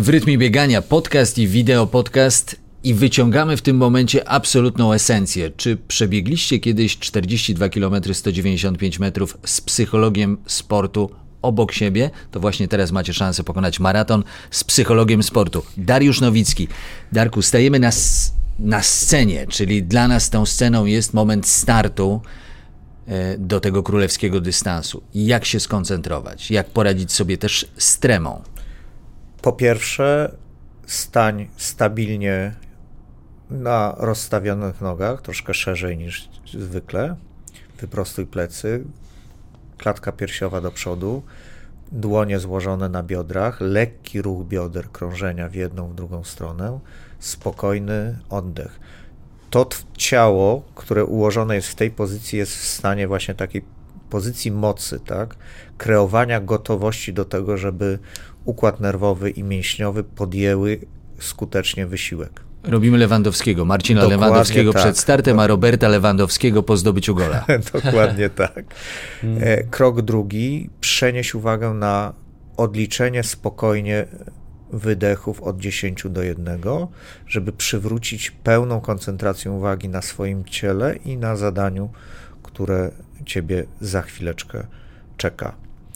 W rytmie biegania podcast i wideo podcast i wyciągamy w tym momencie absolutną esencję. Czy przebiegliście kiedyś 42 km 195 metrów z psychologiem sportu obok siebie? To właśnie teraz macie szansę pokonać maraton z psychologiem sportu. Dariusz Nowicki. Darku, stajemy na, na scenie, czyli dla nas tą sceną jest moment startu e, do tego królewskiego dystansu. Jak się skoncentrować? Jak poradzić sobie też z tremą? Po pierwsze, stań stabilnie na rozstawionych nogach, troszkę szerzej niż zwykle. Wyprostuj plecy, klatka piersiowa do przodu, dłonie złożone na biodrach, lekki ruch bioder krążenia w jedną, w drugą stronę, spokojny oddech. To ciało, które ułożone jest w tej pozycji, jest w stanie właśnie takiej pozycji mocy, tak? kreowania gotowości do tego, żeby układ nerwowy i mięśniowy podjęły skutecznie wysiłek. Robimy Lewandowskiego, Marcina Dokładnie Lewandowskiego tak. przed startem, a Roberta Lewandowskiego po zdobyciu gola. Dokładnie tak. E, krok drugi, przenieś uwagę na odliczenie spokojnie wydechów od 10 do 1, żeby przywrócić pełną koncentrację uwagi na swoim ciele i na zadaniu, które ciebie za chwileczkę czeka.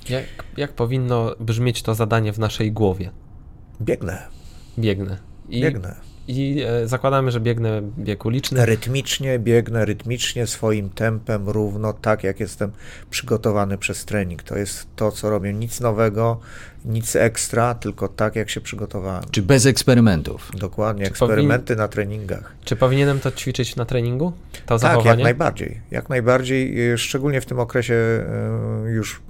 Jak, jak powinno brzmieć to zadanie w naszej głowie? Biegnę. Biegnę. I, Biegnę. I e, zakładamy, że biegnę bieg uliczny. Rytmicznie biegnę, rytmicznie, swoim tempem, równo, tak jak jestem przygotowany przez trening. To jest to, co robię. Nic nowego, nic ekstra, tylko tak, jak się przygotowałem. Czy bez eksperymentów? Dokładnie, Czy eksperymenty powin... na treningach. Czy powinienem to ćwiczyć na treningu? To tak, zachowanie? jak najbardziej. Jak najbardziej, szczególnie w tym okresie y, już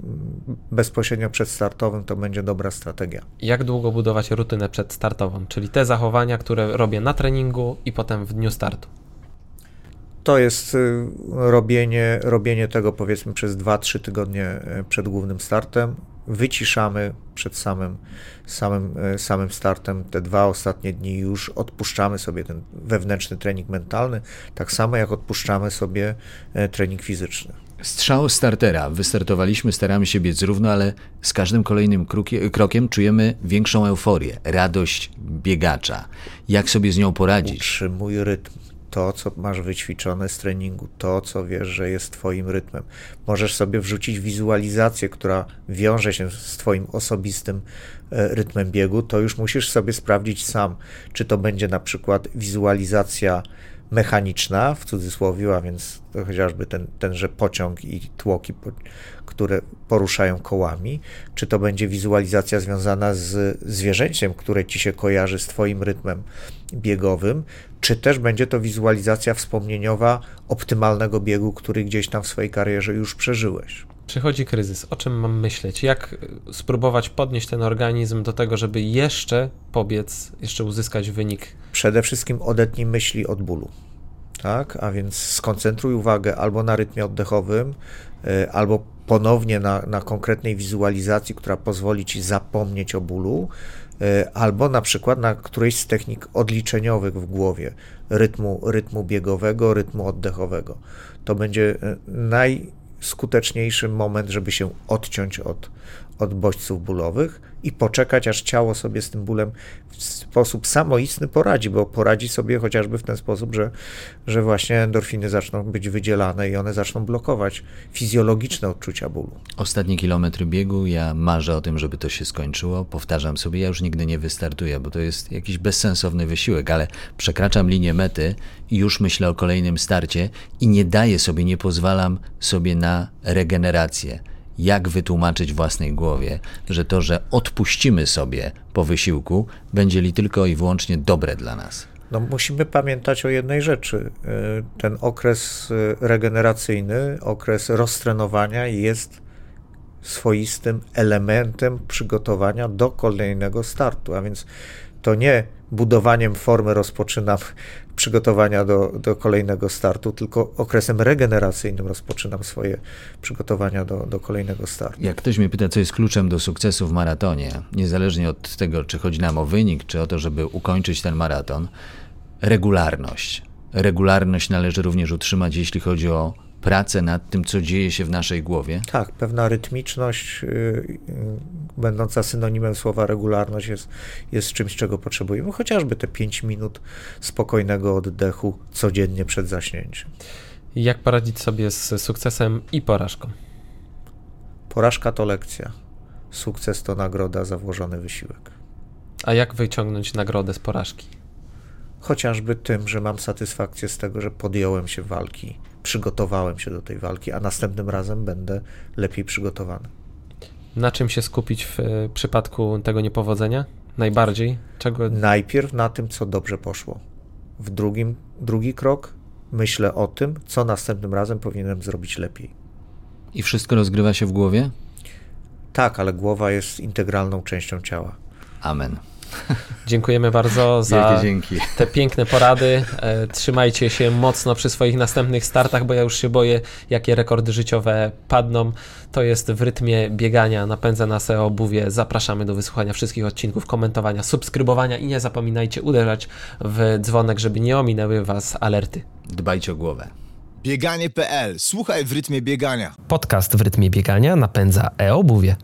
bezpośrednio przedstartowym, to będzie dobra strategia. Jak długo budować rutynę przedstartową? Czyli te zachowania, które robię na treningu i potem w dniu startu to jest y, robienie, robienie tego powiedzmy przez 2-3 tygodnie przed głównym startem wyciszamy przed samym, samym, e, samym startem. Te dwa ostatnie dni już odpuszczamy sobie ten wewnętrzny trening mentalny, tak samo jak odpuszczamy sobie trening fizyczny. Strzał startera. Wystartowaliśmy, staramy się biec równo, ale z każdym kolejnym krokiem czujemy większą euforię, radość biegacza. Jak sobie z nią poradzić? Utrzymuj rytm to, co masz wyćwiczone z treningu, to, co wiesz, że jest Twoim rytmem. Możesz sobie wrzucić wizualizację, która wiąże się z Twoim osobistym e, rytmem biegu, to już musisz sobie sprawdzić sam, czy to będzie na przykład wizualizacja mechaniczna, w cudzysłowie, a więc chociażby ten, tenże pociąg i tłoki, które poruszają kołami, czy to będzie wizualizacja związana z zwierzęciem, które ci się kojarzy z Twoim rytmem biegowym, czy też będzie to wizualizacja wspomnieniowa optymalnego biegu, który gdzieś tam w swojej karierze już przeżyłeś. Przychodzi kryzys. O czym mam myśleć? Jak spróbować podnieść ten organizm do tego, żeby jeszcze pobiec, jeszcze uzyskać wynik? Przede wszystkim odetnij myśli od bólu. Tak? A więc skoncentruj uwagę albo na rytmie oddechowym, y, albo ponownie na, na konkretnej wizualizacji, która pozwoli ci zapomnieć o bólu, y, albo na przykład na którejś z technik odliczeniowych w głowie, rytmu, rytmu biegowego, rytmu oddechowego. To będzie y, naj, skuteczniejszy moment, żeby się odciąć od, od bodźców bólowych i poczekać, aż ciało sobie z tym bólem w sposób samoistny poradzi, bo poradzi sobie chociażby w ten sposób, że, że właśnie endorfiny zaczną być wydzielane i one zaczną blokować fizjologiczne odczucia bólu. Ostatni kilometr biegu, ja marzę o tym, żeby to się skończyło. Powtarzam sobie, ja już nigdy nie wystartuję, bo to jest jakiś bezsensowny wysiłek, ale przekraczam linię mety i już myślę o kolejnym starcie i nie daję sobie, nie pozwalam sobie na regenerację jak wytłumaczyć własnej głowie, że to, że odpuścimy sobie po wysiłku, będzie li tylko i wyłącznie dobre dla nas. No, musimy pamiętać o jednej rzeczy. Y, ten okres y, regeneracyjny, okres roztrenowania jest swoistym elementem przygotowania do kolejnego startu, a więc to nie budowaniem formy rozpoczynam przygotowania do, do kolejnego startu, tylko okresem regeneracyjnym rozpoczynam swoje przygotowania do, do kolejnego startu. Jak ktoś mnie pyta, co jest kluczem do sukcesu w maratonie, niezależnie od tego, czy chodzi nam o wynik, czy o to, żeby ukończyć ten maraton, regularność. Regularność należy również utrzymać, jeśli chodzi o pracę nad tym, co dzieje się w naszej głowie? Tak, pewna rytmiczność, yy, yy, będąca synonimem słowa regularność, jest, jest czymś, czego potrzebujemy. Chociażby te 5 minut spokojnego oddechu codziennie przed zaśnięciem. Jak poradzić sobie z sukcesem i porażką? Porażka to lekcja, sukces to nagroda za włożony wysiłek. A jak wyciągnąć nagrodę z porażki? Chociażby tym, że mam satysfakcję z tego, że podjąłem się walki, przygotowałem się do tej walki, a następnym razem będę lepiej przygotowany. Na czym się skupić w y, przypadku tego niepowodzenia? Najbardziej? Czego? Najpierw na tym, co dobrze poszło. W drugim, drugi krok myślę o tym, co następnym razem powinienem zrobić lepiej. I wszystko rozgrywa się w głowie? Tak, ale głowa jest integralną częścią ciała. Amen. Dziękujemy bardzo za te piękne porady. E, trzymajcie się mocno przy swoich następnych startach, bo ja już się boję, jakie rekordy życiowe padną. To jest w rytmie biegania, napędza nas e obuwie. Zapraszamy do wysłuchania wszystkich odcinków, komentowania, subskrybowania i nie zapominajcie uderzać w dzwonek, żeby nie ominęły Was alerty. Dbajcie o głowę. Bieganie.pl. Słuchaj w rytmie biegania. Podcast w rytmie biegania napędza e-obuwie.